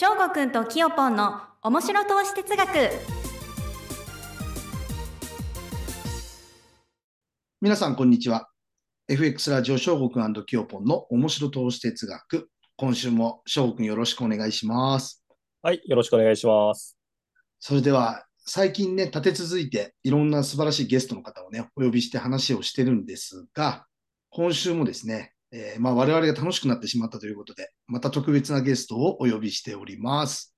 翔吾くんときよぽんの面白投資哲学皆さん、こんにちは。FX ラジオ翔吾くんきよぽんの面白投資哲学。今週も翔吾くんよろしくお願いします。はい、よろしくお願いします。それでは、最近ね、立て続いていろんな素晴らしいゲストの方をね、お呼びして話をしてるんですが、今週もですね、えーまあ、我々が楽しくなってしまったということで、また特別なゲストをお呼びしております。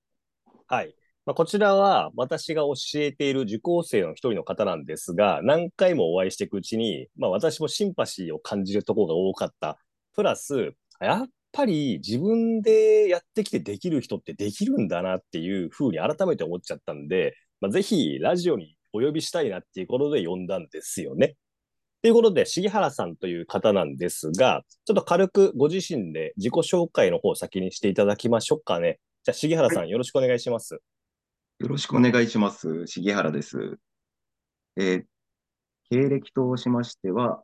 はい。まあ、こちらは私が教えている受講生の一人の方なんですが、何回もお会いしていくうちに、まあ、私もシンパシーを感じるところが多かった。プラス、やっぱり自分でやってきてできる人ってできるんだなっていうふうに改めて思っちゃったんで、まあ、ぜひラジオにお呼びしたいなっていうことで呼んだんですよね。ということで、重原さんという方なんですが、ちょっと軽くご自身で自己紹介の方を先にしていただきましょうかね。じゃあ、重原さん、よろしくお願いします。よろしくお願いします。重原です。えー経歴としましては、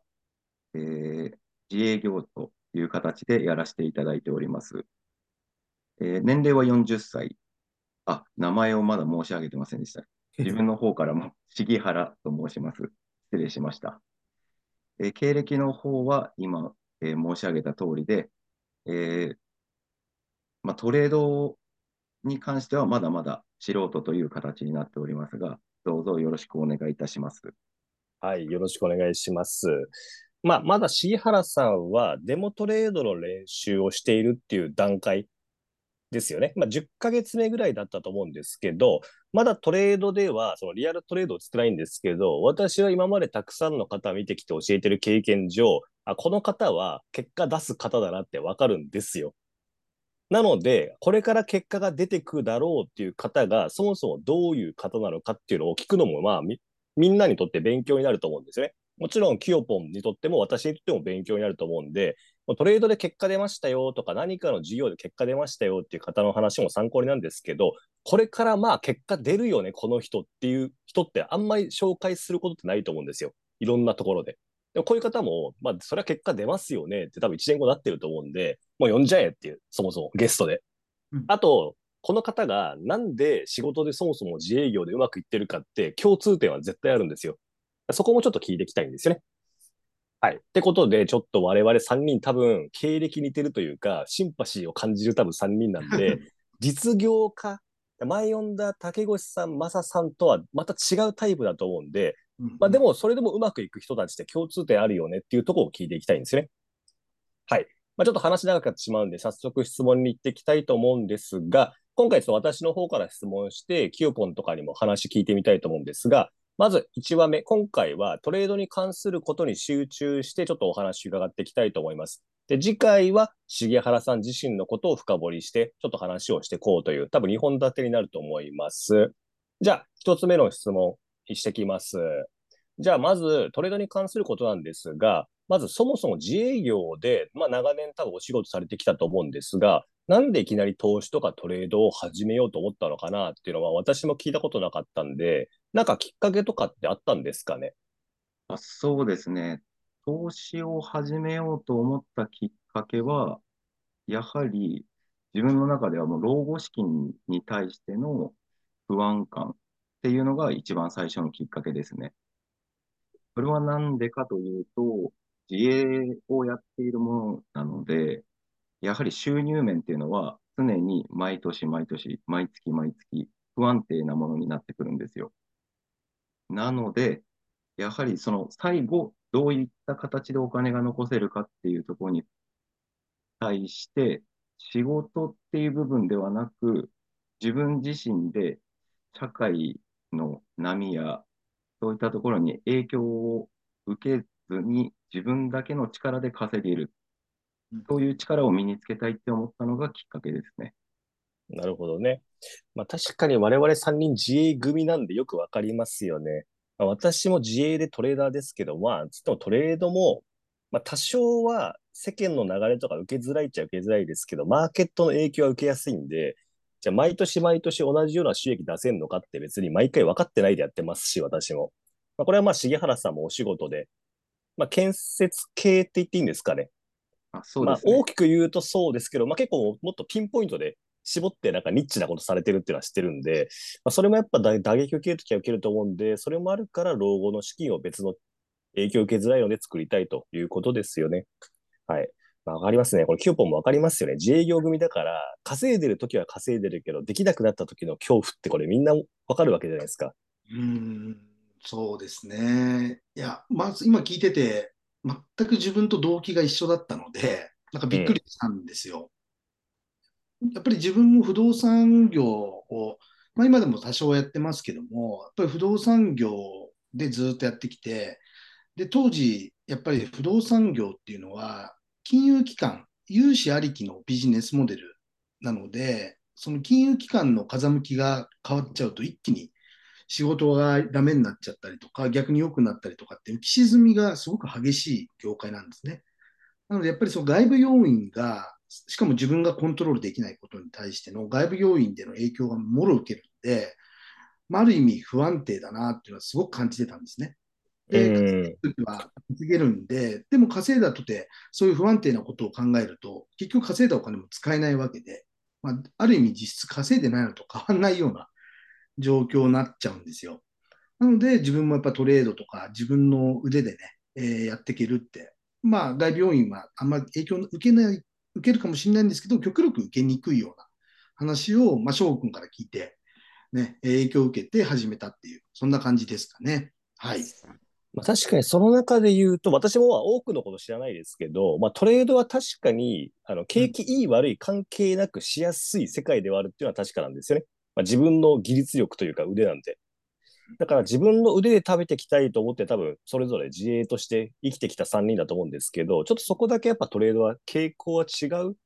えー自営業という形でやらせていただいております。えー年齢は40歳。あ、名前をまだ申し上げてませんでした。自分の方からも重原と申します。失礼しました。えー経歴の方は今、えー申し上げた通りで、えーまあ、トレードに関してはまだまだ素人という形になっておりますが、どうぞよろしくお願いいたします。はい、よろしくお願いします。まあ、まだ重原さんはデモトレードの練習をしているっていう段階ですよね。まあ、10ヶ月目ぐらいだったと思うんですけど、まだトレードでは、そのリアルトレードをしてないんですけど、私は今までたくさんの方を見てきて教えてる経験上、あ、この方は結果出す方だなってわかるんですよ。なので、これから結果が出てくだろうっていう方が、そもそもどういう方なのかっていうのを聞くのも、まあ、みみんなにとって勉強になると思うんですよね。もちろん、キヨポンにとっても私にとっても勉強になると思うんで、トレードで結果出ましたよとか、何かの事業で結果出ましたよっていう方の話も参考になるんですけど、これからまあ結果出るよね、この人っていう人ってあんまり紹介することってないと思うんですよ。いろんなところで。でもこういう方も、まあ、それは結果出ますよねって多分1年後なってると思うんで、もう呼んじゃえっていう、そもそもゲストでうん。あと、この方がなんで仕事でそもそも自営業でうまくいってるかって共通点は絶対あるんですよ。そこもちょっと聞いていきたいんですよね。はい。ってことで、ちょっと我々3人多分経歴似てるというか、シンパシーを感じる多分3人なんで、実業家、前呼んだ竹越さん、正さんとはまた違うタイプだと思うんで、まあでも、それでもうまくいく人たちって共通点あるよねっていうところを聞いていきたいんですよね。はい。まあちょっと話長くなってしまうんで、早速質問に行っていきたいと思うんですが、今回ちょっと私の方から質問して、キヨポンとかにも話聞いてみたいと思うんですが、まず1話目、今回はトレードに関することに集中して、ちょっとお話伺っていきたいと思います。で、次回は重原さん自身のことを深掘りして、ちょっと話をしていこうという、多分2本立てになると思います。じゃあ、1つ目の質問してきます。じゃあ、まず、トレードに関することなんですが、まずそもそも自営業で、まあ長年多分お仕事されてきたと思うんですが、なんでいきなり投資とかトレードを始めようと思ったのかなっていうのは私も聞いたことなかったんで、なんかきっかけとかってあったんですかね？あそうですね。投資を始めようと思ったきっかけは、やはり自分の中ではもう老後資金に対しての不安感っていうのが一番最初のきっかけですね。それはなんでかというと、自営をやっているものなので、やはり収入面っていうのは常に毎年毎年、毎月毎月不安定なものになってくるんですよ。なので、やはりその最後、どういった形でお金が残せるかっていうところに対して、仕事っていう部分ではなく、自分自身で社会の波や、そういったところに影響を受けずに、自分だけの力で稼げる。そういう力を身につけたいって思ったのがきっかけですね。なるほどね。まあ確かに我々3人自営組なんでよくわかりますよね。まあ、私も自営でトレーダーですけど、まあ、つってもトレードも、まあ多少は世間の流れとか受けづらいっちゃ受けづらいですけど、マーケットの影響は受けやすいんで、じゃあ毎年毎年同じような収益出せんのかって別に毎回分かってないでやってますし、私も。まあこれはまあ重原さんもお仕事で、まあ建設系って言っていいんですかね。あ、そうですね。まあ大きく言うとそうですけど、まあ結構もっとピンポイントで絞ってなんかニッチなことされてるっていうのは知ってるんで、まあ、それもやっぱ打打撃を受けるときは受けると思うんで、それもあるから老後の資金を別の影響を受けづらいので作りたいということですよね。はい。まあ、わかりますね。これ、キューポンもわかりますよね。自営業組だから、稼いでるときは稼いでるけど、できなくなった時の恐怖ってこれみんなわかるわけじゃないですか。うん、そうですね。いや、まず今聞いてて、全く自分と動機が一緒だったので、なんかびっくりしたんですよ。うん、やっぱり自分も不動産業を、まあ今でも多少やってますけども、やっぱり不動産業でずっとやってきて、で、当時、やっぱり不動産業っていうのは、金融機関、融資ありきのビジネスモデルなので、その金融機関の風向きが変わっちゃうと一気に仕事がダメになっちゃったりとか、逆に良くなったりとかって浮き沈みがすごく激しい業界なんですね。なのでやっぱりその外部要因が、しかも自分がコントロールできないことに対しての外部要因での影響がもろ受けるので、まあ、ある意味不安定だなっていうのはすごく感じてたんですね。で、稼は稼げるんで、でも稼いだとて、そういう不安定なことを考えると、結局稼いだお金も使えないわけで、まあ、ある意味実質稼いでないのと変わらないような状況になっちゃうんですよ。なので、自分もやっぱトレードとか自分の腕でね、えー、やっていけるって、まあ、外病院はあんまり影響受けない、受けるかもしれないんですけど、極力受けにくいような話を、まあ、翔くんから聞いて、ね、影響を受けて始めたっていう、そんな感じですかね。はい。ま、確かにその中で言うと、私も多くのこと知らないですけど、まあ、トレードは確かに、あの、景気いい悪い関係なくしやすい世界ではあるっていうのは確かなんですよね。まあ、自分の技術力というか腕なんで。だから自分の腕で食べていきたいと思って多分それぞれ自営として生きてきた3人だと思うんですけど、ちょっとそこだけやっぱトレードは傾向は違う。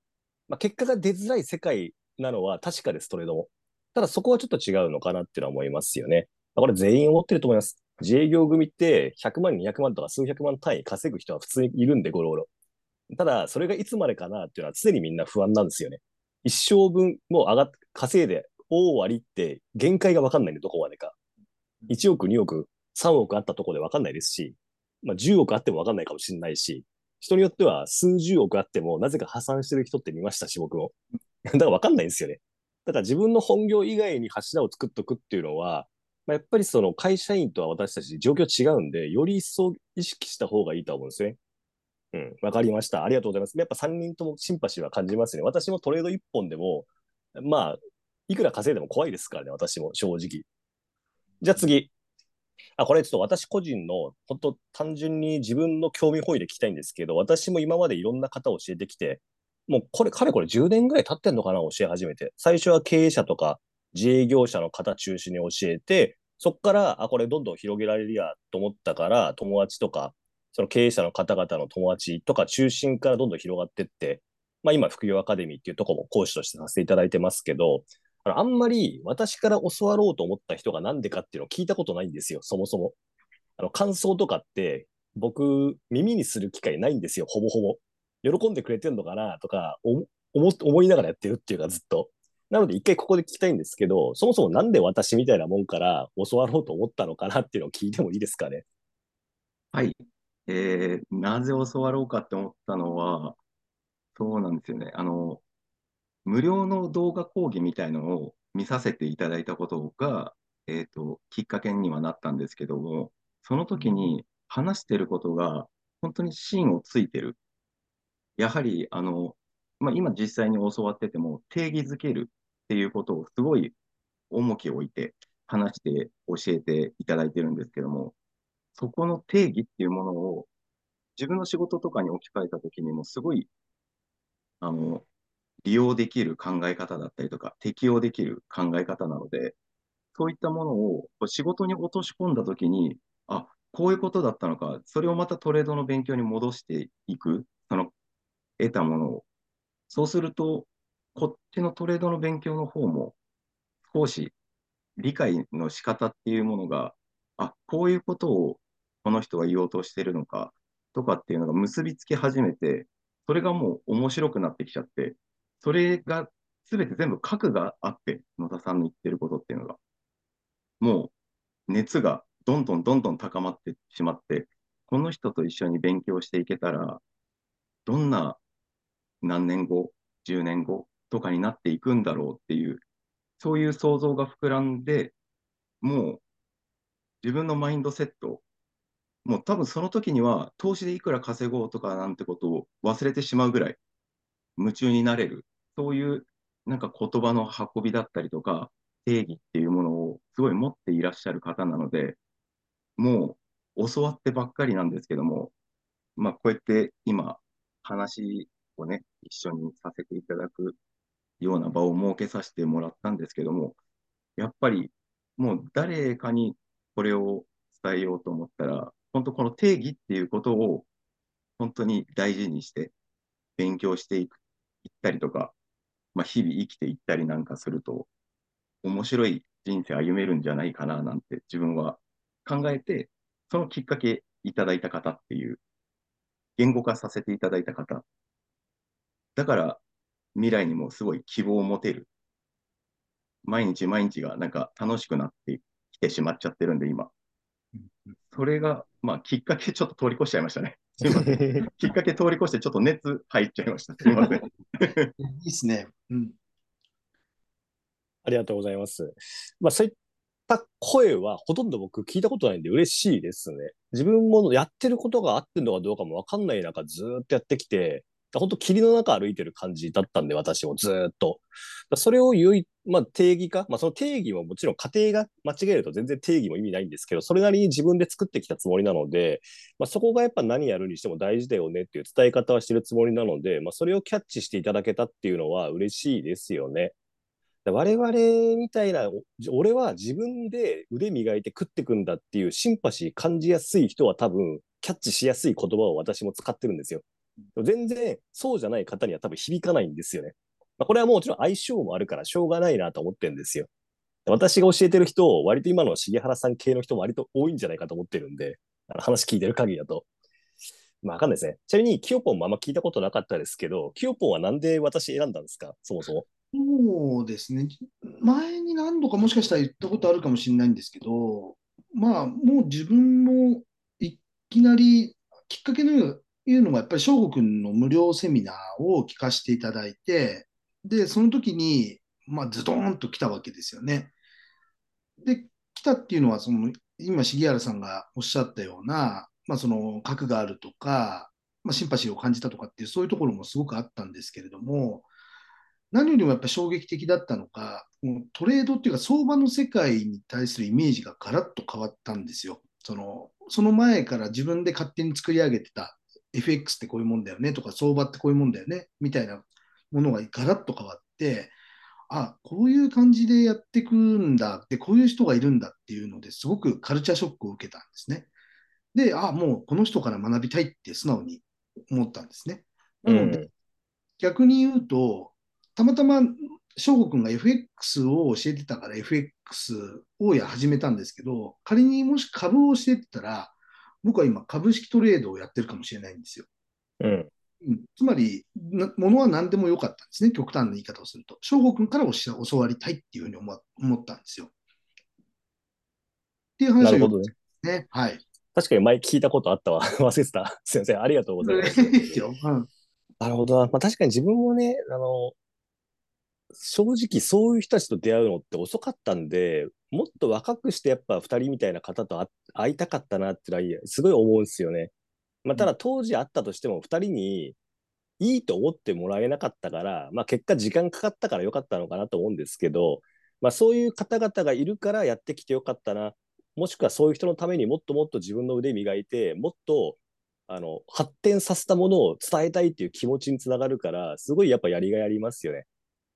まあ、結果が出づらい世界なのは確かです、トレードも。ただそこはちょっと違うのかなっていうのは思いますよね。これ全員思ってると思います。自営業組って100万、200万とか数百万単位稼ぐ人は普通にいるんで、ゴロゴロ。ただ、それがいつまでかなっていうのは常にみんな不安なんですよね。一生分もう上がっ、稼いで大割って限界がわかんないんで、どこまでか。1億、2億、3億あったところでわかんないですし、まあ10億あってもわかんないかもしれないし、人によっては数十億あってもなぜか破産してる人って見ましたし、僕も。だからわかんないんですよね。だから自分の本業以外に柱を作っとくっていうのは、まあ、やっぱりその会社員とは私たち状況違うんで、より一層意識した方がいいと思うんですね。うん、わかりました。ありがとうございます。やっぱ3人ともシンパシーは感じますね。私もトレード1本でも、まあ、いくら稼いでも怖いですからね、私も正直。じゃあ次。あ、これちょっと私個人の、本当単純に自分の興味本位で聞きたいんですけど、私も今までいろんな方を教えてきて、もうこれ、かれこれ10年ぐらい経ってんのかな、教え始めて。最初は経営者とか自営業者の方中心に教えて、そこから、あ、これどんどん広げられるやと思ったから、友達とか、その経営者の方々の友達とか中心からどんどん広がってって、まあ今、副業アカデミーっていうとこも講師としてさせていただいてますけど、あんまり私から教わろうと思った人がなんでかっていうのを聞いたことないんですよ、そもそも。あの、感想とかって僕、耳にする機会ないんですよ、ほぼほぼ。喜んでくれてんのかなとか思、思いながらやってるっていうかずっと。なので一回ここで聞きたいんですけど、そもそもなんで私みたいなもんから教わろうと思ったのかなっていうのを聞いてもいいですかね。はい。えー、なぜ教わろうかって思ったのは、そうなんですよね。あの、無料の動画講義みたいのを見させていただいたことが、えっ、ー、と、きっかけにはなったんですけども、その時に話してることが本当に芯をついてる。やはり、あの、まあ、今実際に教わってても定義づけるっていうことをすごい重きを置いて話して教えていただいてるんですけども、そこの定義っていうものを自分の仕事とかに置き換えたときにもすごい、あの、利用できる考え方だったりとか、適用できる考え方なので、そういったものを仕事に落とし込んだときに、あ、こういうことだったのか、それをまたトレードの勉強に戻していく、その得たものを。そうすると、こっちのトレードの勉強の方も、少し理解の仕方っていうものが、あ、こういうことをこの人は言おうとしてるのか、とかっていうのが結びつき始めて、それがもう面白くなってきちゃって、それが全て全部核があって、野田さんの言ってることっていうのが、もう熱がどんどんどんどん高まってしまって、この人と一緒に勉強していけたら、どんな何年後、10年後、とかになっていくんだろうっていう、そういう想像が膨らんで、もう自分のマインドセット、もう多分その時には投資でいくら稼ごうとかなんてことを忘れてしまうぐらい夢中になれる、そういうなんか言葉の運びだったりとか、定義っていうものをすごい持っていらっしゃる方なので、もう教わってばっかりなんですけども、まあこうやって今話をね、一緒にさせていただくような場を設けさせてもらったんですけども、やっぱりもう誰かにこれを伝えようと思ったら、本当この定義っていうことを本当に大事にして勉強していく、いったりとか、まあ、日々生きていったりなんかすると、面白い人生歩めるんじゃないかななんて自分は考えて、そのきっかけいただいた方っていう、言語化させていただいた方。だから未来にもすごい希望を持てる。毎日毎日がなんか楽しくなってきてしまっちゃってるんで、今。それが、まあ、きっかけちょっと通り越しちゃいましたね。すいません。きっかけ通り越してちょっと熱入っちゃいました。すいません。いいっすね。うん。ありがとうございます。まあそういった声はほとんど僕聞いたことないんで嬉しいですね。自分もやってることが合ってるのかどうかもわかんない中ずっとやってきて、本当霧の中歩いてる感じだったんで私もずっと。それを言い、まあ定義化、まあその定義ももちろん家庭が間違えると全然定義も意味ないんですけど、それなりに自分で作ってきたつもりなので、まあそこがやっぱ何やるにしても大事だよねっていう伝え方はしてるつもりなので、まあそれをキャッチしていただけたっていうのは嬉しいですよね。我々みたいな、俺は自分で腕磨いて食ってくんだっていうシンパシー感じやすい人は多分キャッチしやすい言葉を私も使ってるんですよ。全然そうじゃない方には多分響かないんですよね。まあ、これはもちろん相性もあるからしょうがないなと思ってるんですよ。私が教えてる人、割と今の重原さん系の人割と多いんじゃないかと思ってるんで、あの話聞いてる限りだと。まあわかんないですね。ちなみに、キヨポンもあんま聞いたことなかったですけど、キヨポンはなんで私選んだんですか？そもそも。そうですね。前に何度かもしかしたら言ったことあるかもしれないんですけど、まあ、もう自分もいきなりきっかけのよういうのが、やっぱり翔吾くんの無料セミナーを聞かせていただいて、で、その時に、まあ、ズドーンと来たわけですよね。で、来たっていうのは、その、今、重原さんがおっしゃったような、まあ、その、核があるとか、まあ、シンパシーを感じたとかっていう、そういうところもすごくあったんですけれども、何よりもやっぱり衝撃的だったのが、もうトレードっていうか相場の世界に対するイメージがガラッと変わったんですよ。そのその前から自分で勝手に作り上げてた FX ってこういうもんだよねとか相場ってこういうもんだよねみたいなものがガラッと変わって、あ、こういう感じでやっていくんだで、こういう人がいるんだっていうのですごくカルチャーショックを受けたんですね。で、あ、もうこの人から学びたいって素直に思ったんですね。なので、逆に言うと、たまたま翔吾君が FX を教えてたから FX をや始めたんですけど、仮にもし株を教えてたら、僕は今株式トレードをやってるかもしれないんですよ。うん。うんつまり、なものは何でもよかったんですね、極端な言い方をすると。翔吾君から教わりたいっていうふうに思わ思ったんですよ。っていうな話をね。ね。はい。確かに前聞いたことあったわ。忘れてた。すいません。ありがとうございます。いなるほどな。まあ確かに自分もね、あの、正直そういう人たちと出会うのって遅かったんで、もっと若くしてやっぱ二人みたいな方と会会いたかったなってのはすごい思うんですよね。まあただ当時会ったとしても二人にいいと思ってもらえなかったから、まあ結果時間かかったからよかったのかなと思うんですけど、まあそういう方々がいるからやってきてよかったな。もしくはそういう人のためにもっともっと自分の腕磨いて、もっとあの、発展させたものを伝えたいっていう気持ちにつながるから、すごいやっぱやりがいありますよね。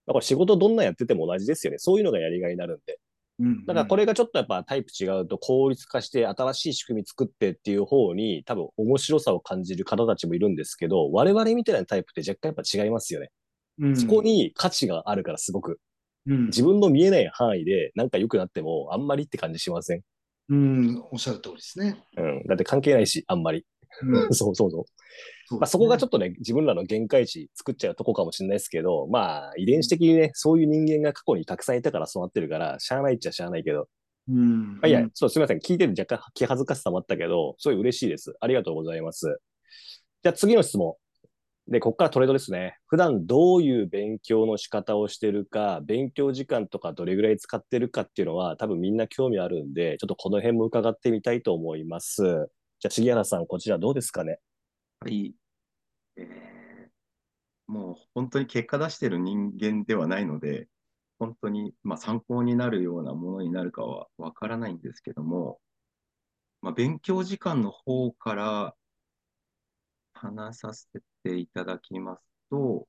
だから仕事どんなやってても同じですよね。そういうのがやりがいになるんで。うんだからこれがちょっとやっぱタイプ違うと効率化して新しい仕組み作ってっていう方に多分面白さを感じる方たちもいるんですけど、我々みたいなタイプって若干やっぱ違いますよね。うんそこに価値があるからすごく。うん自分の見えない範囲でなんか良くなってもあんまりって感じしません？うん、おっしゃる通りですね。うん。だって関係ないし、あんまり。うんそうそうそう。まあ、そこがちょっとね、自分らの限界値作っちゃうとこかもしれないですけど、まあ、遺伝子的にね、そういう人間が過去にたくさんいたからそうなってるから、しゃあないっちゃしゃあないけど。うん。あいや、そう、すみません。聞いてる若干気恥ずかしさもあったけど、すごい嬉しいです。ありがとうございます。じゃあ次の質問。で、ここからトレードですね。普段どういう勉強の仕方をしてるか、勉強時間とかどれぐらい使ってるかっていうのは多分みんな興味あるんで、ちょっとこの辺も伺ってみたいと思います。じゃあ、杉原さん、こちらどうですかね？はい。えーもう本当に結果出してる人間ではないので、本当に、まあ、参考になるようなものになるかはわからないんですけども、まあ、勉強時間の方から話させていただきますと、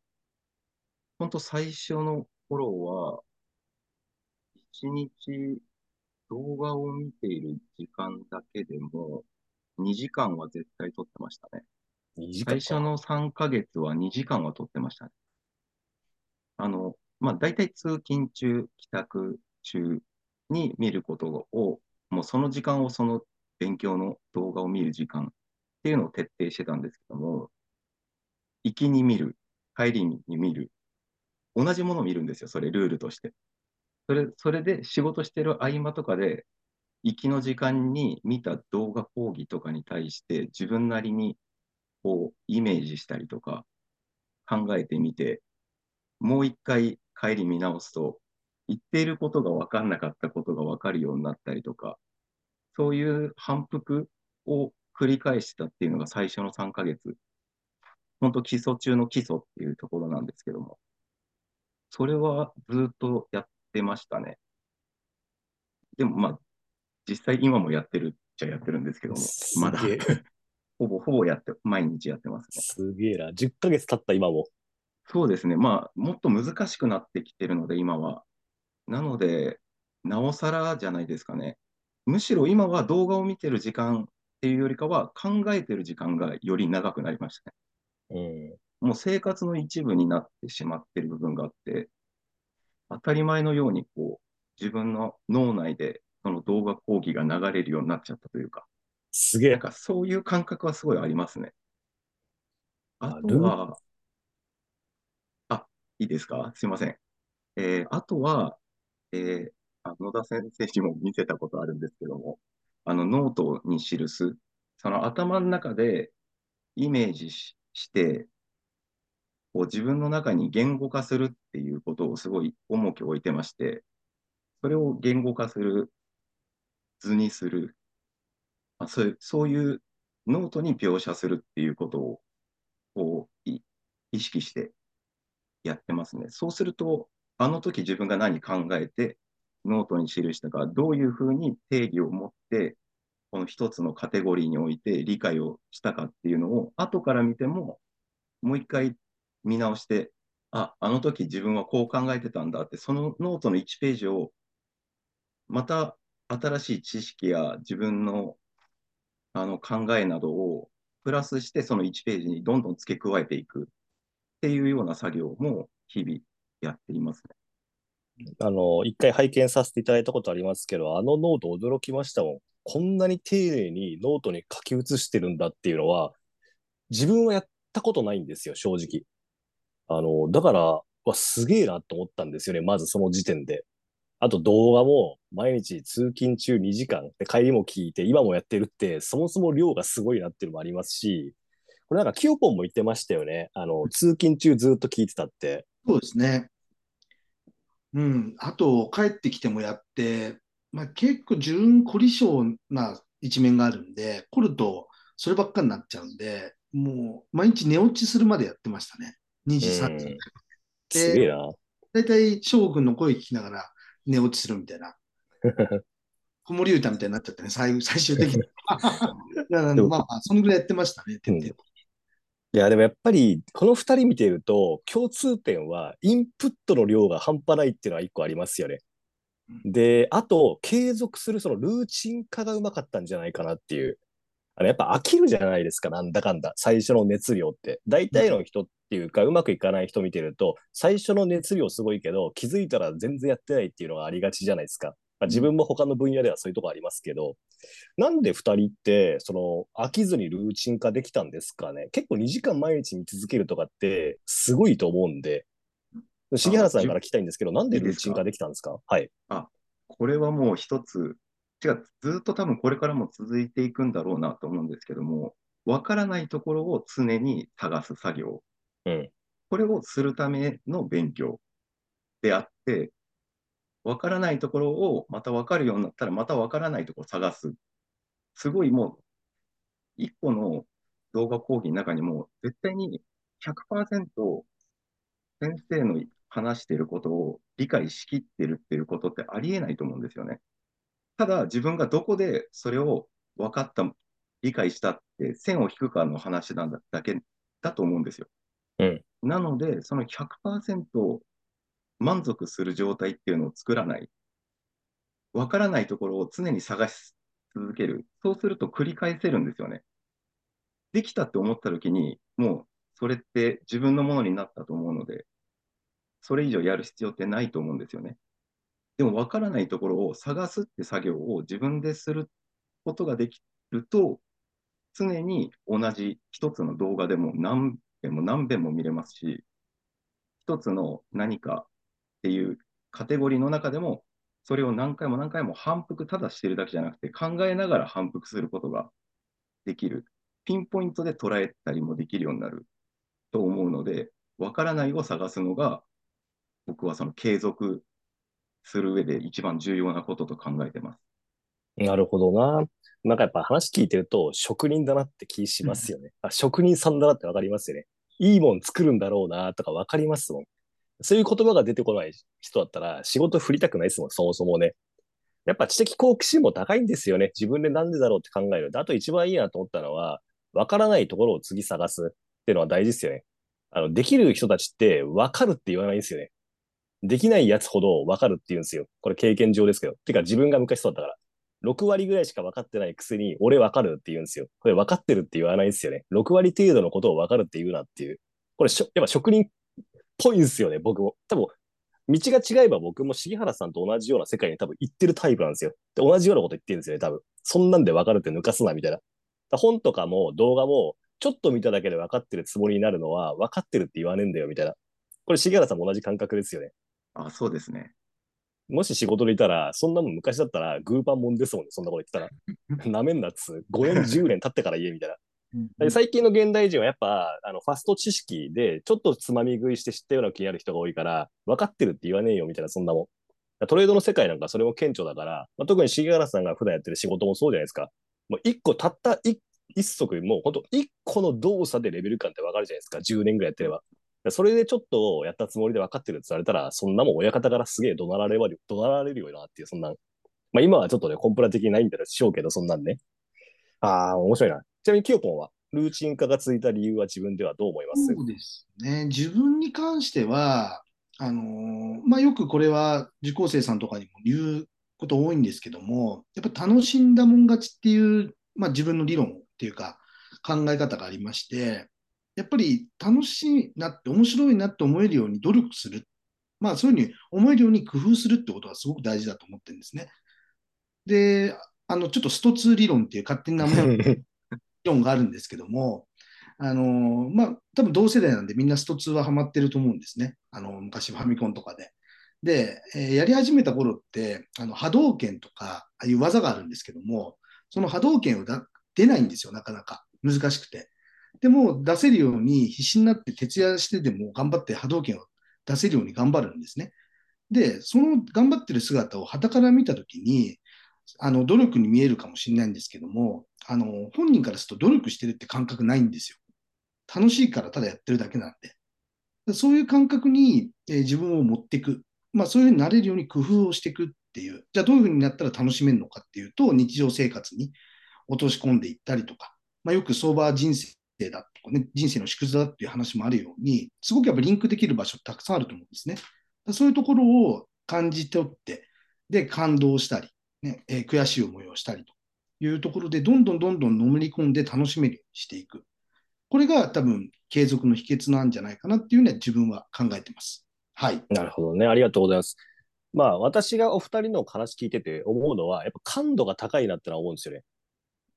本当最初の頃は、一日動画を見ている時間だけでも、2時間は絶対取ってましたね。?2 時間か。最初の3ヶ月は2時間は取ってましたね。あの、まあ、大体通勤中、帰宅中に見ることを、もうその時間をその勉強の動画を見る時間っていうのを徹底してたんですけども、行きに見る、帰りに見る、同じものを見るんですよ、それ、ルールとして。それ、それで仕事してる合間とかで、行きの時間に見た動画講義とかに対して自分なりにこうイメージしたりとか考えてみて、もう一回帰り見直すと、言っていることが分かんなかったことが分かるようになったりとか、そういう反復を繰り返したっていうのが最初の3ヶ月。本当基礎中の基礎っていうところなんですけども。それはずっとやってましたね。でもまあ、実際今もやってるっちゃやってるんですけども、まだ ほぼほぼやって、毎日やってますね。すげえな。10ヶ月経った今も。そうですね。まあ、もっと難しくなってきてるので、今は。なので、なおさらじゃないですかね。むしろ今は動画を見てる時間っていうよりかは、考えてる時間がより長くなりましたね。うん。もう生活の一部になってしまってる部分があって、当たり前のように、こう、自分の脳内でその動画講義が流れるようになっちゃったというか、すげえなん。かそういう感覚はすごいありますね。あとは、あ、いいですか？すいません。えーあとは、えーあ野田先生にも見せたことあるんですけども、あのノートに記す、その頭の中でイメージしして、こう自分の中に言語化するっていうことをすごい重きを置いてまして、それを言語化する、図にする、あそういうそういうノートに描写するっていうことをこう意識してやってますね。そうすると、あの時自分が何考えてノートに記したか、どういうふうに定義を持って、この一つのカテゴリーにおいて理解をしたかっていうのを、後から見ても、もう一回見直して、あ、あの時自分はこう考えてたんだって、そのノートの1ページを、また新しい知識や自分のあの考えなどをプラスしてその1ページにどんどん付け加えていくっていうような作業も日々やっていますね。あの、一回拝見させていただいたことありますけど、あのノート驚きましたもん。こんなに丁寧にノートに書き写してるんだっていうのは、自分はやったことないんですよ、正直。あの、だから、わ、すげえなと思ったんですよね、まずその時点で。あと動画も毎日通勤中2時間で帰りも聞いて今もやってるってそもそも量がすごいなっていうのもありますし、これなんかキヨポンも言ってましたよね。あの、通勤中ずっと聞いてたって。そうですね。うん。あと、帰ってきてもやって、まあ、結構自分凝り性な一面があるんで、凝るとそればっかになっちゃうんで、もう毎日寝落ちするまでやってましたね。2時、3時。すげえな。だいたい翔くんの声聞きながら寝落ちするみたいな。子守歌みたいになっちゃってね、最最終的に。まあまあ、そのぐらいやってましたね、徹底的に。いや、でもやっぱり、この二人見てると、共通点は、インプットの量が半端ないっていうのは一個ありますよね。で、あと、継続するそのルーチン化がうまかったんじゃないかなっていう。あの、やっぱ飽きるじゃないですか、なんだかんだ。最初の熱量って。大体の人っていうか、うまくいかない人見てると、最初の熱量すごいけど、気づいたら全然やってないっていうのがありがちじゃないですか。まあ、自分も他の分野ではそういうとこありますけど、なんで二人って、その、飽きずにルーチン化できたんですかね。結構2時間毎日見続けるとかって、すごいと思うんで、重原さんから聞きたいんですけど、なんでルーチン化できたんですか？はい。これはもう一つ、違う、ずっと多分これからも続いていくんだろうなと思うんですけども、わからないところを常に探す作業うん。これをするための勉強であって、わからないところをまたわかるようになったら、またわからないところを探す。すごいもう、一個の動画講義の中にも、絶対に100%先生の話していることを理解しきってるっていうことってありえないと思うんですよね。ただ、自分がどこでそれを分かった、理解したって線を引くかの話なんだだけだと思うんですよ。うんなので、その100%満足する状態っていうのを作らない。わからないところを常に探し続ける。そうすると繰り返せるんですよね。できたって思った時に、もうそれって自分のものになったと思うので、それ以上やる必要ってないと思うんですよね。でもわからないところを探すって作業を自分ですることができると、常に同じ一つの動画でも何遍も何遍も見れますし、一つの何かっていうカテゴリーの中でも、それを何回も何回も反復ただしてるだけじゃなくて、考えながら反復することができる。ピンポイントで捉えたりもできるようになると思うので、わからないを探すのが、僕はその継続する上で一番重要なことと考えてます。なるほどな。なんかやっぱ話聞いてると職人だなって気しますよね。あ職人さんだなってわかりますよね。いいもん作るんだろうなとかわかりますもん。そういう言葉が出てこない人だったら仕事振りたくないですもん、そもそもね。やっぱ知的好奇心も高いんですよね。自分でなんでだろうって考える。あと一番いいなと思ったのは、わからないところを次探すっていうのは大事ですよね。あの、できる人たちってわかるって言わないんですよね。できないやつほどわかるって言うんですよ。これ経験上ですけど。てか自分が昔そうだったから。6割ぐらいしか分かってないくせに、俺分かるって言うんですよ。これ分かってるって言わないんですよね。6割程度のことを分かるって言うなっていう。これしょ、やっぱ職人っぽいんですよね、僕も。多分、道が違えば僕も杉原さんと同じような世界に多分行ってるタイプなんですよ。で、同じようなこと言ってるんですよね、多分。そんなんで分かるって抜かすな、みたいな。本とかも動画も、ちょっと見ただけで分かってるつもりになるのは、分かってるって言わねえんだよ、みたいな。これ、杉原さんも同じ感覚ですよね。あ、そうですね。もし仕事でいたら、そんなもん昔だったら、グーパンもんですもんね、そんなこと言ってたら。なめんなっつ、5年、10年経ってから言え、みたいな。で最近の現代人はやっぱ、あの、ファスト知識で、ちょっとつまみ食いして知ったような気になる人が多いから、分かってるって言わねえよ、みたいな、そんなもん。トレードの世界なんかそれも顕著だから、まあ、特に重原さんが普段やってる仕事もそうじゃないですか。もう一個、たった一一足、もう本当一個の動作でレベル感って分かるじゃないですか。10年ぐらいやってれば。それでちょっとやったつもりで分かってるって言われたら、そんなもん親方からすげえ怒鳴られる、怒鳴られるよなっていう、そんな。まあ今はちょっとね、コンプラ的にないんだでしょうけど、そんなんね。ああ、面白いな。ちなみに、キヨポンは、ルーチン化が続いた理由は自分ではどう思います？そうですね。自分に関しては、あのーまあ、よくこれは受講生さんとかにも言うこと多いんですけども、やっぱ楽しんだもん勝ちっていう、まあ、自分の理論っていうか考え方がありまして、やっぱり楽しいなって面白いなって思えるように努力する。まあそういうふうに思えるように工夫するってことがすごく大事だと思ってるんですね。で、あの、ちょっとスト2理論っていう勝手なもの 理論があるんですけども、あのまあ、多分同世代なんでみんなスト2はハマってると思うんですね。あの、昔ファミコンとかで。で、えーやり始めた頃って、あの波動拳とか、ああいう技があるんですけども、その波動拳をだ出ないんですよ、なかなか。難しくて。でも、出せるように必死になって徹夜してでも頑張って波動拳を出せるように頑張るんですね。で、その頑張ってる姿を傍から見たときに、あの、努力に見えるかもしれないんですけども、あの、本人からすると努力してるって感覚ないんですよ。楽しいからただやってるだけなんで。そういう感覚に、えー自分を持っていく。まあ、そういうふうになれるように工夫をしていくっていう。じゃあ、どういうふうになったら楽しめるのかっていうと、日常生活に落とし込んでいったりとか、まあ、よく相場人生生だとかね、人生の縮図だっていう話もあるように、すごくやっぱリンクできる場所たくさんあると思うんですね。そういうところを感じ取って、で、感動したり、ねえー悔しい思いをしたりというところで、どんどんどんどんのめり込んで楽しめるようにしていく。これが多分継続の秘訣なんじゃないかなっていうのは自分は考えてます。はい。なるほどね。ありがとうございます。まあ、私がお二人の話聞いてて思うのは、やっぱ感度が高いなってのは思うんですよね。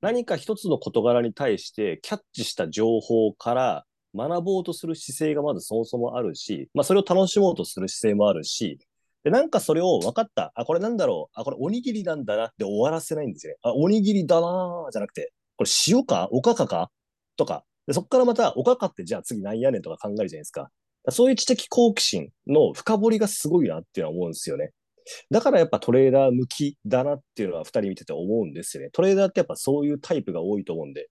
何か一つの事柄に対してキャッチした情報から学ぼうとする姿勢がまずそもそもあるし、まあそれを楽しもうとする姿勢もあるし、で、なんかそれを分かった。あ、これなんだろう。あ、これおにぎりなんだなって終わらせないんですよね。あ、おにぎりだなーじゃなくて、これ塩か？おかかか？とか、でそこからまた、おかかってじゃあ次なんやねんとか考えるじゃないですか。そういう知的好奇心の深掘りがすごいなっていうのは思うんですよね。だからやっぱトレーダー向きだなっていうのは二人見てて思うんですよね。トレーダーってやっぱそういうタイプが多いと思うんで、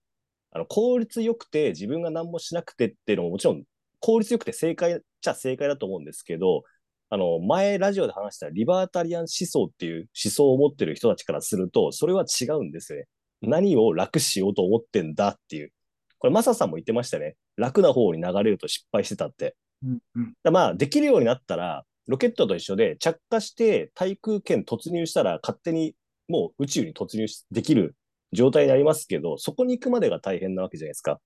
あの効率よくて自分が何もしなくてっていうのももちろん効率よくて正解っちゃ正解だと思うんですけど、あの、前ラジオで話したリバータリアン思想っていう思想を持ってる人たちからすると、それは違うんですよね。何を楽しようと思ってんだっていう。これ、マサさんも言ってましたね。楽な方に流れると失敗してたって。うんうんまあ、できるようになったら、ロケットと一緒で着火して対空圏突入したら勝手にもう宇宙に突入できる状態になりますけど、そこに行くまでが大変なわけじゃないですか。だか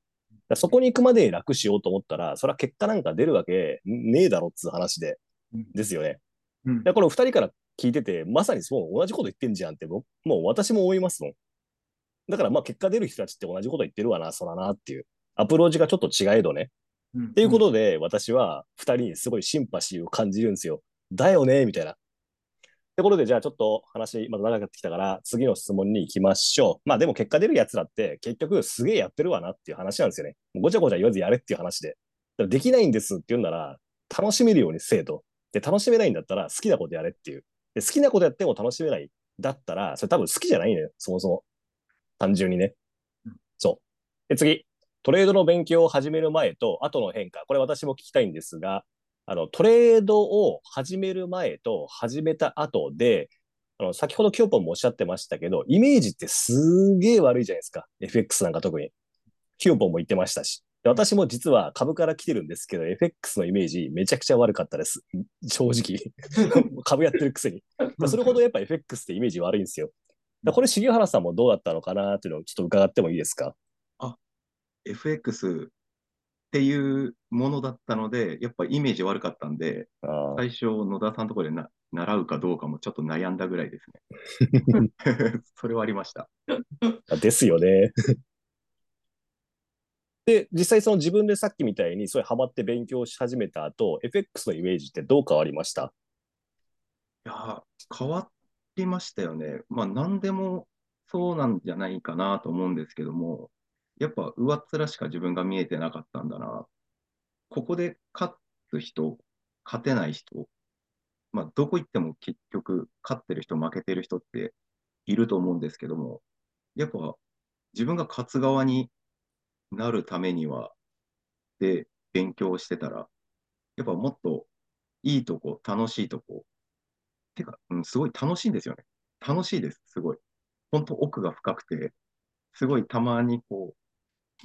らそこに行くまでに楽しようと思ったら、それは結果なんか出るわけねえだろっつう話で、うんですよね。うんでこの二人から聞いてて、まさにそう同じこと言ってんじゃんって、僕もう私も思いますもん。だからまあ結果出る人たちって同じこと言ってるわな、そらなっていう。アプローチがちょっと違えどね。うんっていうことで、私は二人にすごいシンパシーを感じるんですよ。だよねみたいな。ってことで、じゃあちょっと話まだ長くなってきたから、次の質問に行きましょう。まあでも結果出るやつらって結局すげえやってるわなっていう話なんですよね。ごちゃごちゃ言わずやれっていう話で。できないんですって言うんなら、楽しめるようにせえと。で、楽しめないんだったら好きなことやれっていう。で、好きなことやっても楽しめない。だったら、それ多分好きじゃないのよ。そもそも。単純にねうん。そう。で、次。トレードの勉強を始める前と後の変化。これ私も聞きたいんですが、あの、トレードを始める前と始めた後で、あの、先ほどキョーポンもおっしゃってましたけど、イメージってすげえ悪いじゃないですか。FX なんか特に。キョーポンも言ってましたし。私も実は株から来てるんですけど、FX のイメージめちゃくちゃ悪かったです。正直。株やってるくせに。それほどやっぱ FX ってイメージ悪いんですよ。これ、重原さんもどうだったのかなっていうのをちょっと伺ってもいいですか？FX っていうものだったので、やっぱイメージ悪かったんで、最初、野田さんのところでな習うかどうかもちょっと悩んだぐらいですね。それはありました。あですよね。で、実際その自分でさっきみたいにそれハマって勉強し始めた後、FX のイメージってどう変わりました？いやー、変わりましたよね。まあ、何でもそうなんじゃないかなと思うんですけども、やっぱ上っ面しか自分が見えてなかったんだな。ここで勝つ人、勝てない人、まあ、どこ行っても結局、勝ってる人、負けてる人っていると思うんですけども、やっぱ自分が勝つ側になるためには、で、勉強してたら、やっぱもっといいとこ、楽しいとこ、てか、うん、すごい楽しいんですよね。楽しいです、すごい。本当奥が深くて、すごいたまにこう、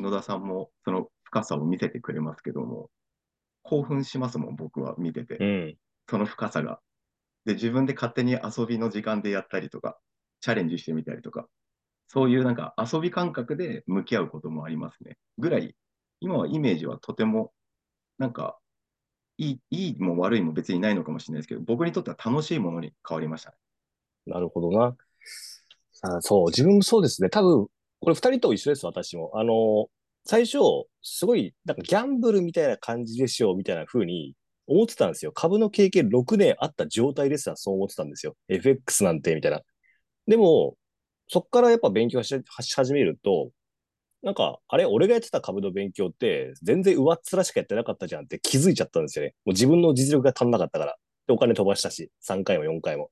野田さんもその深さを見せてくれますけども、興奮しますもん、僕は見てて。うん。その深さが。で、自分で勝手に遊びの時間でやったりとか、チャレンジしてみたりとか、そういうなんか遊び感覚で向き合うこともありますね。ぐらい、今はイメージはとても、なんか、いい、いいも悪いも別にないのかもしれないですけど、僕にとっては楽しいものに変わりましたね。なるほどな。あそう、自分もそうですね。多分、これ二人と一緒です、私も。あの、最初、すごい、なんかギャンブルみたいな感じでしょう、みたいな風に思ってたんですよ。株の経験6年あった状態ですらそう思ってたんですよ。FX なんて、みたいな。でも、そっからやっぱ勉強し始めると、なんか、あれ、俺がやってた株の勉強って、全然上っ面しかやってなかったじゃんって気づいちゃったんですよね。もう自分の実力が足んなかったから。で、お金飛ばしたし、3回も4回も。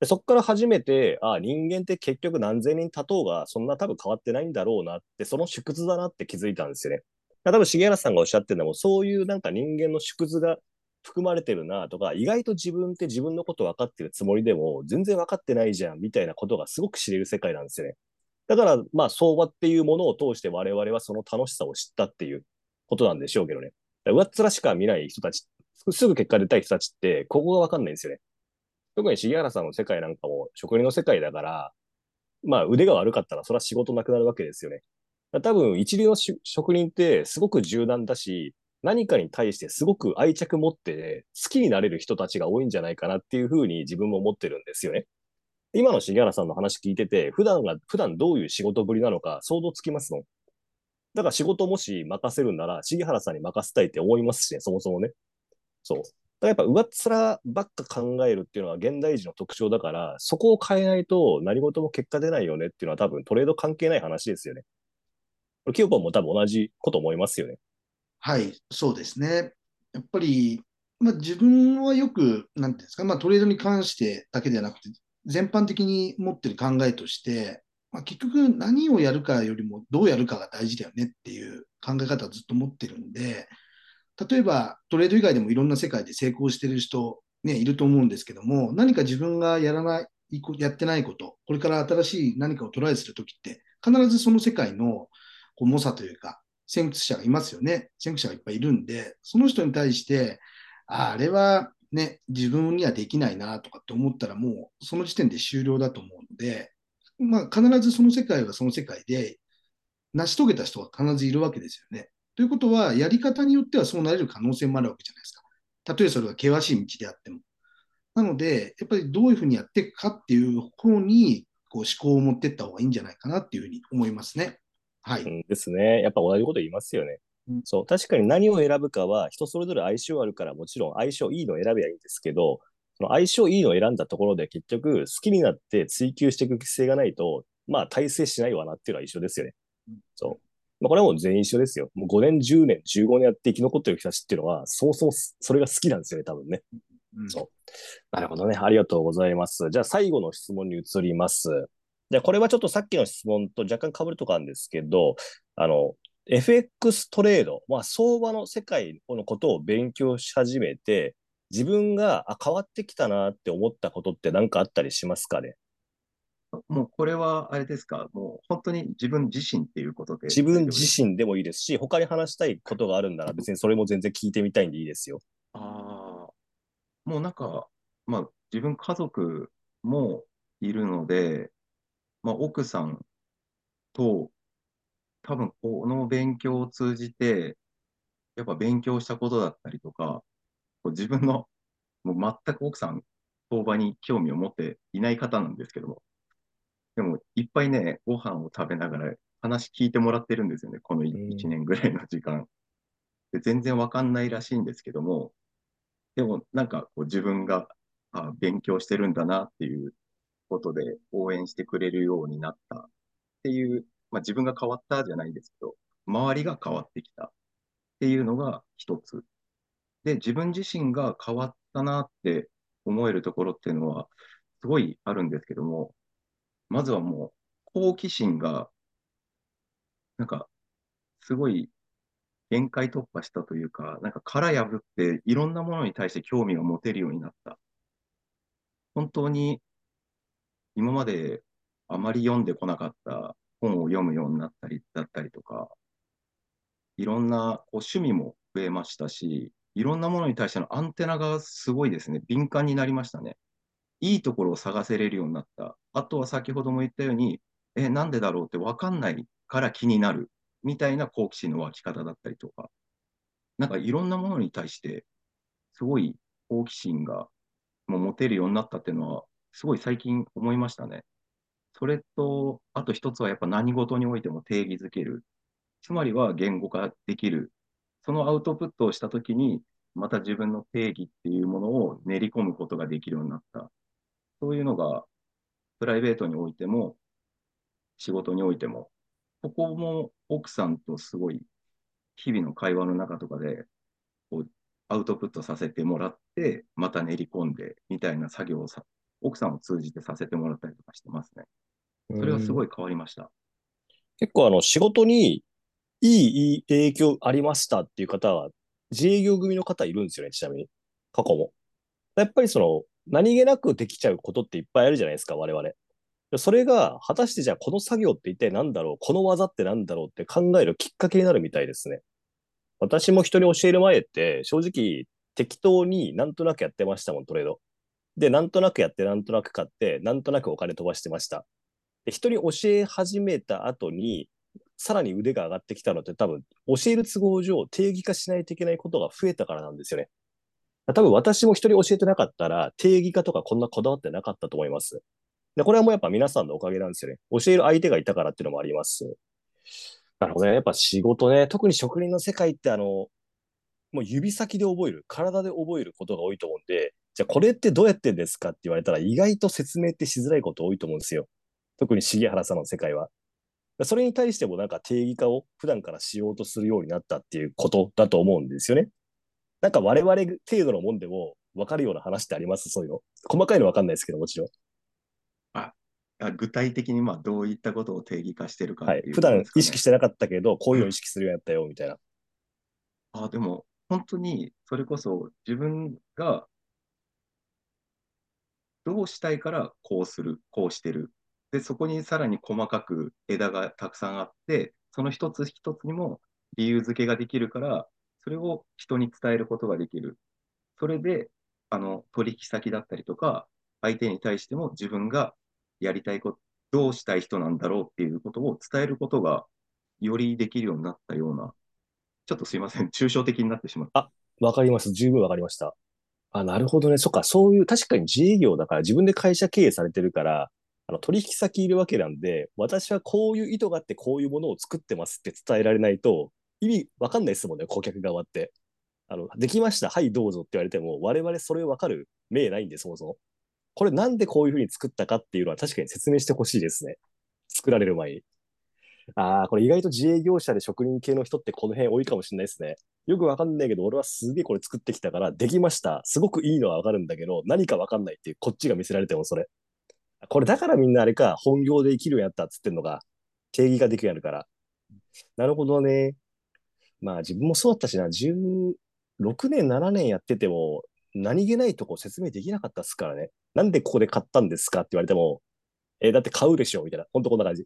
でそこから初めて、ああ人間って結局何千人立とうが、そんな多分変わってないんだろうなって、その縮図だなって気づいたんですよね。多分、重原さんがおっしゃってるのも、そういうなんか人間の縮図が含まれてるなとか、意外と自分って自分のこと分かってるつもりでも、全然分かってないじゃん、みたいなことがすごく知れる世界なんですよね。だから、まあ、相場っていうものを通して我々はその楽しさを知ったっていうことなんでしょうけどね。上っ面しか見ない人たち、すぐ結果出たい人たちって、ここが分かんないんですよね。特に重原さんの世界なんかも職人の世界だから、まあ腕が悪かったらそれは仕事なくなるわけですよね。多分一流の職人ってすごく柔軟だし、何かに対してすごく愛着持って好きになれる人たちが多いんじゃないかなっていうふうに自分も思ってるんですよね。今の重原さんの話聞いてて、普段が、普段どういう仕事ぶりなのか想像つきますの。だから仕事もし任せるなら、重原さんに任せたいって思いますしね、そもそもね。そう。だからやっぱ上っ面ばっか考えるっていうのは現代人の特徴だから、そこを変えないと何事も結果出ないよねっていうのは多分トレード関係ない話ですよね。これ、キヨポンも多分同じこと思いますよね。はい、そうですね。やっぱり、まあ、自分はよく、なんていうんですか、まあ、トレードに関してだけではなくて、全般的に持ってる考えとして、まあ、結局何をやるかよりもどうやるかが大事だよねっていう考え方をずっと持ってるんで、例えばトレード以外でもいろんな世界で成功してる人、ね、いると思うんですけども、何か自分がやらない、やってないこと、これから新しい何かをトライするときって、必ずその世界のこう猛者というか、先駆者がいますよね。先駆者がいっぱいいるんで、その人に対して、あれはね、自分にはできないなとかって思ったらもうその時点で終了だと思うので、まあ必ずその世界はその世界で成し遂げた人が必ずいるわけですよね。ということは、やり方によってはそうなれる可能性もあるわけじゃないですか。たとえそれが険しい道であっても。なので、やっぱりどういうふうにやっていくかっていう方にこう思考を持っていった方がいいんじゃないかなっていうふうに思いますね。はい。うんですね。やっぱ同じこと言いますよね。うんそう。確かに何を選ぶかは人それぞれ相性あるからもちろん相性いいのを選べばいいんですけど、その相性いいのを選んだところで結局好きになって追求していく規制がないと、まあ大成しないわなっていうのは一緒ですよねうん。そう。まあこれはもう全員一緒ですよ。もう5年、10年、15年やって生き残ってる人たちっていうのは、そもそもそれが好きなんですよね、多分ね。うんそうなるほどね。ありがとうございます。じゃあ最後の質問に移ります。じゃあこれはちょっとさっきの質問と若干被るとこあるんですけど、あの、FX トレード、まあ相場の世界のことを勉強し始めて、自分があ変わってきたなって思ったことって何かあったりしますかね？もうこれはあれですか、もう本当に自分自身っていうことで。自分自身でもいいですし、他に話したいことがあるんなら別にそれも全然聞いてみたいんでいいですよ。ああ、もうなんか、まあ自分家族もいるので、まあ奥さんと多分この勉強を通じて、やっぱ勉強したことだったりとか、自分のもう全く奥さん、相場に興味を持っていない方なんですけども、でもいっぱいね、ご飯を食べながら話聞いてもらってるんですよね、このうん1年ぐらいの時間。で全然わかんないらしいんですけども、でもなんかこう自分があ勉強してるんだなっていうことで応援してくれるようになった。っていう、まあ自分が変わったじゃないですけど、周りが変わってきた。っていうのが一つ。で、自分自身が変わったなって思えるところっていうのはすごいあるんですけども、まずはもう好奇心が、なんかすごい限界突破したというか、なんか殻破っていろんなものに対して興味を持てるようになった。本当に今まであまり読んでこなかった本を読むようになったりだったりとか、いろんなこう趣味も増えましたし、いろんなものに対してのアンテナがすごいですね、敏感になりましたね。いいところを探せれるようになった。あとは先ほども言ったように、え、なんでだろうって分かんないから気になるみたいな好奇心の湧き方だったりとか、なんかいろんなものに対して、すごい好奇心がもう持てるようになったっていうのは、すごい最近思いましたね。それと、あと一つはやっぱ何事においても定義づける。つまりは言語化できる。そのアウトプットをしたときに、また自分の定義っていうものを練り込むことができるようになった。そういうのが、プライベートにおいても、仕事においても、ここも奥さんとすごい、日々の会話の中とかで、こう、アウトプットさせてもらって、また練り込んで、みたいな作業をさ、奥さんを通じてさせてもらったりとかしてますね。それはすごい変わりました。結構あの仕事にいい影響ありましたっていう方は自営業組の方いるんですよね、ちなみに。過去も。やっぱりその何気なくできちゃうことっていっぱいあるじゃないですか、我々。それが果たしてじゃあこの作業って一体何だろうこの技って何だろうって考えるきっかけになるみたいですね。私も人に教える前って正直適当になんとなくやってましたもん、トレード。で、なんとなくやって、なんとなく買って、なんとなくお金飛ばしてました。で、人に教え始めた後に、さらに腕が上がってきたのって多分、教える都合上定義化しないといけないことが増えたからなんですよね。多分私も人教えてなかったら、定義化とかこんなこだわってなかったと思います。で、これはもうやっぱ皆さんのおかげなんですよね。教える相手がいたからっていうのもあります。なるほどね。やっぱ仕事ね、特に職人の世界ってあの、もう指先で覚える、体で覚えることが多いと思うんで、じゃあこれってどうやってんですかって言われたら意外と説明ってしづらいこと多いと思うんですよ。特に重原さんの世界は。それに対してもなんか定義化を普段からしようとするようになったっていうことだと思うんですよね。なんか我々程度のもんでも分かるような話ってあります？そういうの。細かいの分かんないですけど、もちろん。あ具体的にまあどういったことを定義化してるか。はい普段意識しててなかったけど、こういうのを意識するようになったよ、みたいな。あ、でも、本当に、それこそ自分がどうしたいからこうする、こうしてる。で、そこにさらに細かく枝がたくさんあって、その一つ一つにも理由付けができるから、それを人に伝えることができる。それで、あの、取引先だったりとか、相手に対しても自分がやりたいこと、どうしたい人なんだろうっていうことを伝えることがよりできるようになったような、ちょっとすいません、抽象的になってしまった。あわかります。十分わかりました。あ、なるほどね。そっか、そういう、確かに自営業だから自分で会社経営されてるから、あの、取引先いるわけなんで、私はこういう意図があってこういうものを作ってますって伝えられないと、意味わかんないですもんね、顧客側って。あの、できました。はい、どうぞって言われても、我々それわかる目ないんで、そもそも。これなんでこういうふうに作ったかっていうのは確かに説明してほしいですね。作られる前に。ああ、これ意外と自営業者で職人系の人ってこの辺多いかもしれないですね。よくわかんないけど、俺はすげえこれ作ってきたから、できました。すごくいいのはわかるんだけど、何かわかんないっていう、こっちが見せられてもそれ。これだからみんなあれか、本業で生きるようになったっつってんのが、定義ができるようになるから。なるほどね。まあ自分もそうだったしな、16年、7年やってても、何気ないとこ説明できなかったっすからね。なんでここで買ったんですか？って言われても、えーだって買うでしょ？みたいな。ほんとこんな感じ。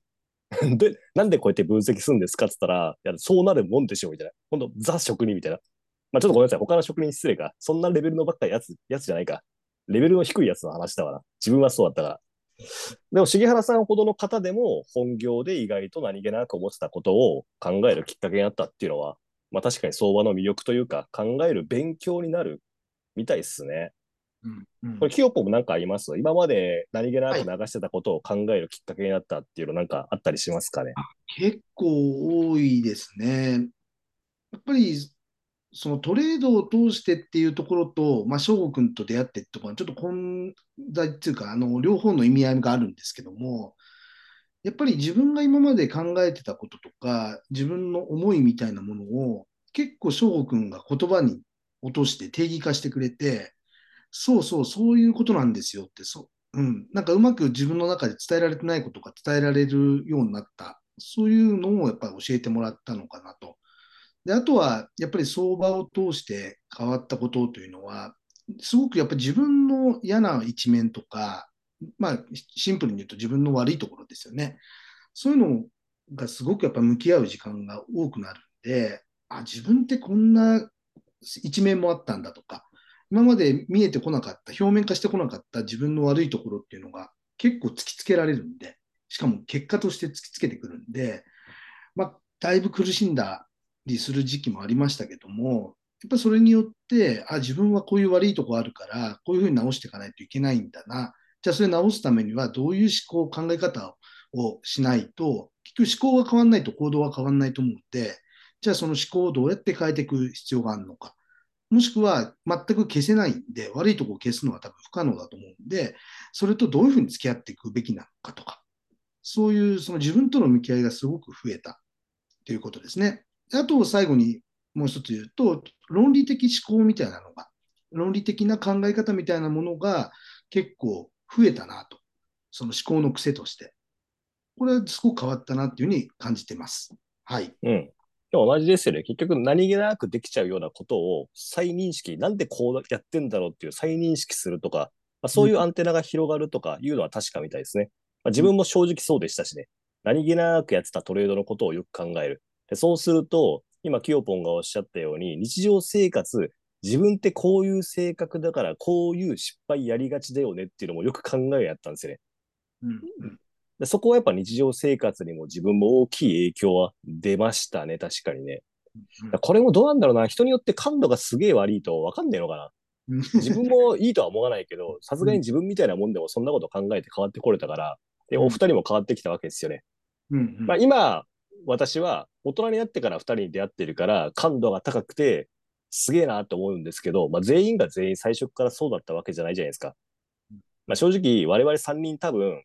で、なんでこうやって分析するんですか？って言ったら、いや、そうなるもんでしょ？みたいな。ほんと、ザ職人みたいな。まあちょっとごめんなさい。他の職人失礼か。そんなレベルのばっかりやつ、やつじゃないか。レベルの低いやつの話だわな。自分はそうだったから。でも、重原さんほどの方でも、本業で意外と何気なく思ってたことを考えるきっかけになったっていうのは、まあ確かに相場の魅力というか、考える勉強になるみたいっすね。うんうんこれ、キヨポもなんかあります？今まで何気なく流してたことを考えるきっかけになったっていうのなんかあったりしますかね？結構多いですね。やっぱり、そのトレードを通してっていうところと、まあ、翔吾君と出会ってってところは、ちょっと混在っていうか、あの、両方の意味合いがあるんですけども、やっぱり自分が今まで考えてたこととか、自分の思いみたいなものを、結構翔吾君が言葉に落として定義化してくれて、そうそう、そういうことなんですよって、そう、うん、なんかうまく自分の中で伝えられてないことが伝えられるようになった。そういうのをやっぱり教えてもらったのかなと。で、あとは、やっぱり相場を通して変わったことというのは、すごくやっぱり自分の嫌な一面とか、まあ、シンプルに言うと自分の悪いところですよね。そういうのがすごくやっぱ向き合う時間が多くなるんで、あ、自分ってこんな一面もあったんだとか、今まで見えてこなかった、表面化してこなかった自分の悪いところっていうのが結構突きつけられるんで、しかも結果として突きつけてくるんで、まあ、だいぶ苦しんだりする時期もありましたけども、やっぱそれによって、あ、自分はこういう悪いとこあるから、こういうふうに直していかないといけないんだな。じゃあそれ直すためにはどういう思考、考え方をしないと、結局思考が変わらないと行動は変わらないと思うので、じゃあその思考をどうやって変えていく必要があるのか。もしくは全く消せないんで、悪いとこを消すのは多分不可能だと思うんで、それとどういうふうに付き合っていくべきなのかとか、そういうその自分との向き合いがすごく増えたということですね。あと最後にもう一つ言うと、論理的思考みたいなのが、論理的な考え方みたいなものが結構増えたなと。その思考の癖として。これはすごく変わったなっていうふうに感じてます。はい。うん。でも同じですよね。結局何気なくできちゃうようなことを再認識、なんでこうやってんだろうっていう再認識するとか、まあ、そういうアンテナが広がるとかいうのは確かみたいですね。まあ、自分も正直そうでしたしね。何気なくやってたトレードのことをよく考える。でそうすると、今、キヨポンがおっしゃったように、日常生活、自分ってこういう性格だから、こういう失敗やりがちだよねっていうのもよく考えやったんですよね。うんでそこはやっぱ日常生活にも自分も大きい影響は出ましたね、確かにね。これもどうなんだろうな。人によって感度がすげえ悪いと分かんねえのかな。うん自分もいいとは思わないけど、さすがに自分みたいなもんでもそんなこと考えて変わってこれたから、で、お二人も変わってきたわけですよね。うんうんまあ今、私は大人になってから二人に出会ってるから、感度が高くて、すげえなと思うんですけど、まあ全員が全員最初からそうだったわけじゃないじゃないですか。まあ正直、我々三人多分、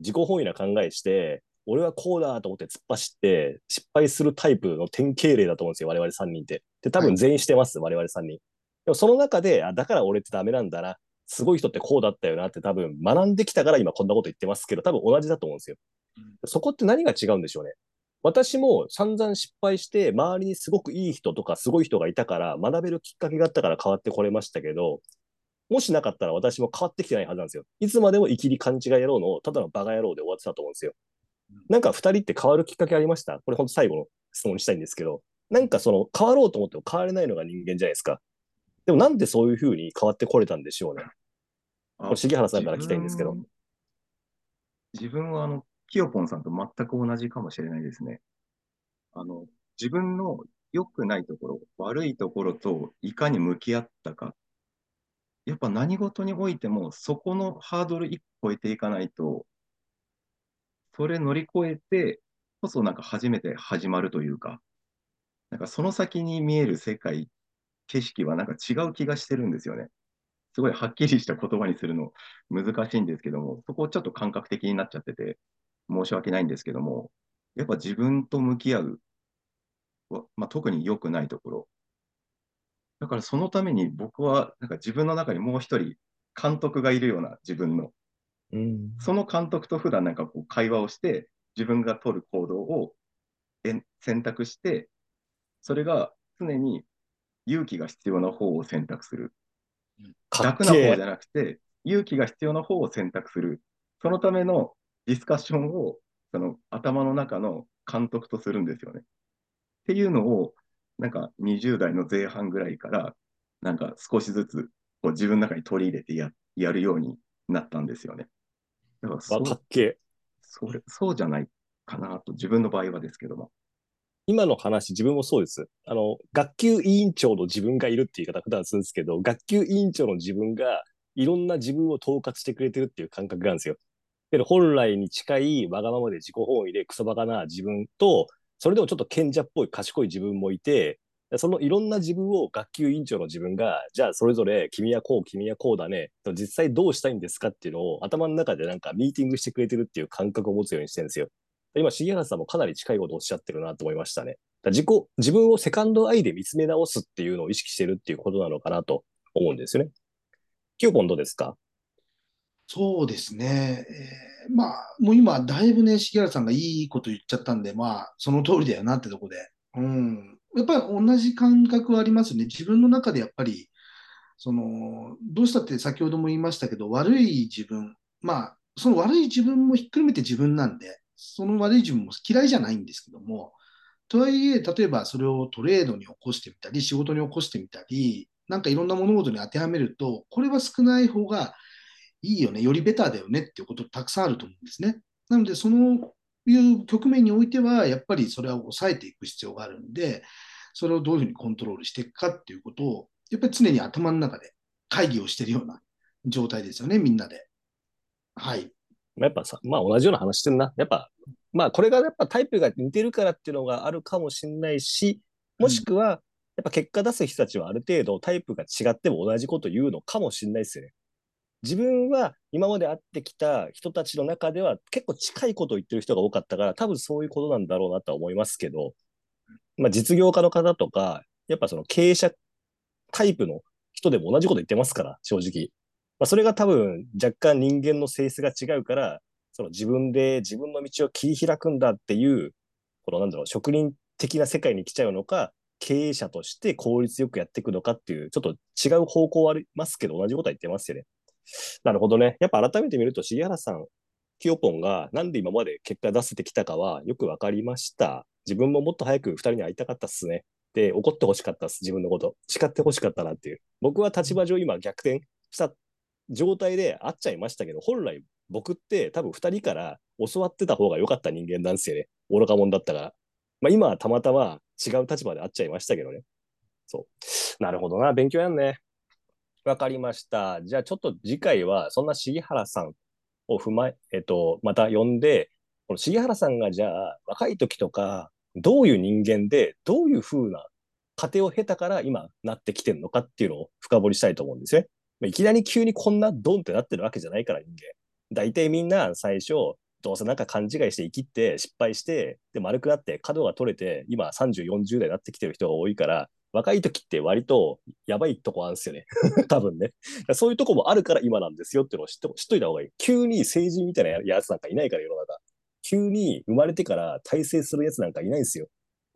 自己本位な考えして、俺はこうだと思って突っ走って、失敗するタイプの典型例だと思うんですよ、我々3人って。で、多分全員してます、我々3人。でもその中で、あ、だから俺ってダメなんだな。すごい人ってこうだったよなって多分学んできたから今こんなこと言ってますけど、多分同じだと思うんですよ。そこって何が違うんでしょうね。私も散々失敗して、周りにすごくいい人とかすごい人がいたから、学べるきっかけがあったから変わってこれましたけど、もしなかったら私も変わってきてないはずなんですよ。いつまでも生きり勘違い野郎の、ただのバカ野郎で終わってたと思うんですよ。なんか二人って変わるきっかけありました？これ本当最後の質問にしたいんですけど、なんかその変わろうと思っても変われないのが人間じゃないですか。でもなんでそういう風に変わってこれたんでしょうね。これ重原さんから聞きたいんですけど。自分自分はあの、キヨポンさんと全く同じかもしれないですね。あの、自分の良くないところ、悪いところといかに向き合ったか。やっぱ何事においても、そこのハードル一個超えていかないと、それ乗り越えてこそなんか初めて始まるというか、なんかその先に見える世界、景色はなんか違う気がしてるんですよね。すごいはっきりした言葉にするの難しいんですけども、そこをちょっと感覚的になっちゃってて、申し訳ないんですけども、やっぱ自分と向き合う、わまあ、特に良くないところ。だからそのために僕はなんか自分の中にもう一人監督がいるような自分の、うん。その監督と普段なんかこう会話をして、自分が取る行動を選択して、それが常に勇気が必要な方を選択する。楽な方じゃなくて、勇気が必要な方を選択する。そのためのディスカッションをその頭の中の監督とするんですよね。っていうのを、なんか20代の前半ぐらいから、なんか少しずつこう自分の中に取り入れてややるようになったんですよね。だからそわかっけえ。それそうじゃないかなと、自分の場合はですけども。今の話、自分もそうです。あの、学級委員長の自分がいるっていう言い方普段するんですけど、学級委員長の自分がいろんな自分を統括してくれてるっていう感覚があるんですよ。けど本来に近いわがままで自己本位でクソバカな自分と、それでもちょっと賢者っぽい賢い自分もいて、そのいろんな自分を学級委員長の自分が、じゃあそれぞれ君はこう、君はこうだね、実際どうしたいんですかっていうのを頭の中でなんかミーティングしてくれてるっていう感覚を持つようにしてるんですよ。今、重原さんもかなり近いことをおっしゃってるなと思いましたね。自己、自分をセカンドアイで見つめ直すっていうのを意識してるっていうことなのかなと思うんですよね。キヨポンどうですか？そうですね。えーまあ、もう今、だいぶね、重原さんがいいこと言っちゃったんで、まあ、その通りだよなってとこで。うん。やっぱり同じ感覚はありますね。自分の中でやっぱり、その、どうしたって先ほども言いましたけど、悪い自分、まあ、その悪い自分もひっくるめて自分なんで、その悪い自分も嫌いじゃないんですけども、とはいえ、例えばそれをトレードに起こしてみたり、仕事に起こしてみたり、なんかいろんな物事に当てはめると、これは少ない方がいいよね、よりベターだよねっていうことたくさんあると思うんですね。なので、そのいう局面においては、やっぱりそれは抑えていく必要があるんで、それをどういうふうにコントロールしていくかっていうことを、やっぱり常に頭の中で会議をしているような状態ですよね、みんなで。はい。やっぱさ、まあ同じような話してるな。やっぱ、まあこれがやっぱタイプが似てるからっていうのがあるかもしれないし、もしくは、やっぱ結果出す人たちはある程度タイプが違っても同じこと言うのかもしれないですよね。自分は今まで会ってきた人たちの中では結構近いことを言ってる人が多かったから、多分そういうことなんだろうなとは思いますけど、まあ実業家の方とか、やっぱその経営者タイプの人でも同じこと言ってますから、正直。まあそれが多分若干人間の性質が違うから、その自分で自分の道を切り開くんだっていう、このなんだろう、職人的な世界に来ちゃうのか、経営者として効率よくやっていくのかっていう、ちょっと違う方向はありますけど、同じことは言ってますよね。なるほどね。やっぱ改めて見ると、重原さん、キヨポンがなんで今まで結果出せてきたかはよくわかりました。自分ももっと早く二人に会いたかったっすね。で、怒ってほしかったっす、自分のこと。叱ってほしかったなっていう。僕は立場上今逆転した状態で会っちゃいましたけど、本来僕って多分二人から教わってた方が良かった人間なんですよね。愚か者だったから。まあ今はたまたま違う立場で会っちゃいましたけどね。そう。なるほどな。勉強やんね。わかりました。じゃあちょっと次回はそんな重原さんを踏まえ、えっと、また呼んで、この重原さんがじゃあ若い時とか、どういう人間で、どういう風な過程を経たから今なってきてるのかっていうのを深掘りしたいと思うんですね。いきなり急にこんなドンってなってるわけじゃないから人間。大体みんな最初、どうせなんか勘違いして生きって失敗して、で、丸くなって角が取れて、今30、40代になってきてる人が多いから、若い時って割とやばいとこあるんですよね。多分ね。そういうとこもあるから今なんですよっていうのを知って知っといた方がいい。急に成人みたいなやつなんかいないから世の中。急に生まれてから大成するやつなんかいないんですよ。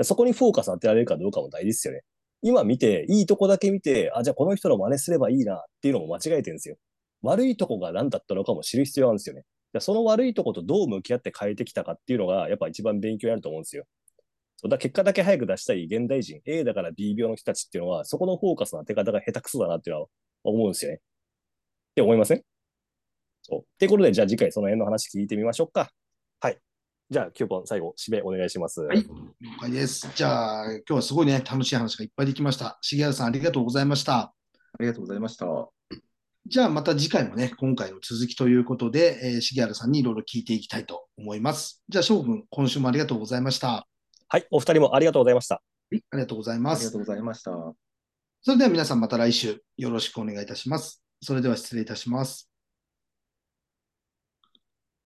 そこにフォーカス当てられるかどうかも大事ですよね。今見て、いいとこだけ見て、あ、じゃあこの人の真似すればいいなっていうのも間違えてるんですよ。悪いとこが何だったのかも知る必要あるんですよね。でその悪いとことどう向き合って変えてきたかっていうのが、やっぱ一番勉強になると思うんですよ。そうだ結果だけ早く出したい現代人、A だから B 病の人たちっていうのは、そこのフォーカスの当て方が下手くそだなっていうのは思うんですよね。って思いません？そう。ってことで、じゃあ次回その辺の話聞いてみましょうか。はい。じゃあ、キューポン最後、締めお願いします。はい了解です。じゃあ、今日はすごいね、楽しい話がいっぱいできました。重原さん、ありがとうございました。ありがとうございました。じゃあ、また次回もね、今回の続きということで、えー、重原さんにいろいろ聞いていきたいと思います。じゃあ、翔くん、今週もありがとうございました。はい。お二人もありがとうございました。はい、ありがとうございますありがと。うございました。それでは皆さんまた来週よろしくお願いいたします。それでは失礼いたします。